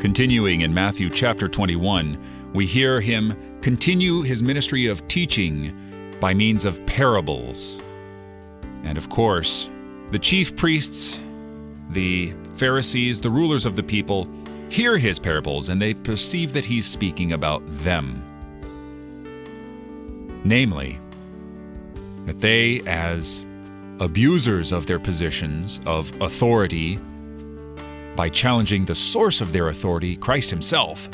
Continuing in Matthew chapter 21, we hear him continue his ministry of teaching by means of parables. And of course, the chief priests, the Pharisees, the rulers of the people, hear his parables and they perceive that he's speaking about them. Namely, that they, as abusers of their positions of authority, by challenging the source of their authority, Christ Himself,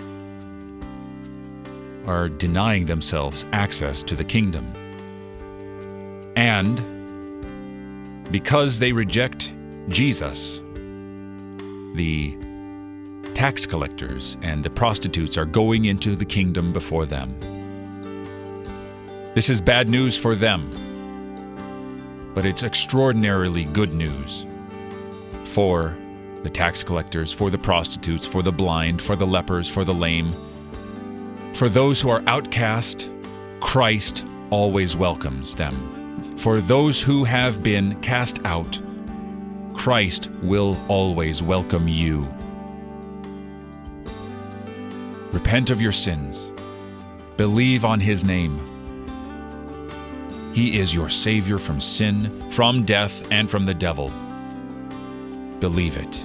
are denying themselves access to the kingdom. And because they reject Jesus, the tax collectors and the prostitutes are going into the kingdom before them. This is bad news for them, but it's extraordinarily good news for the tax collectors, for the prostitutes, for the blind, for the lepers, for the lame. For those who are outcast, Christ always welcomes them. For those who have been cast out, Christ will always welcome you. Repent of your sins. Believe on his name. He is your Savior from sin, from death, and from the devil. Believe it.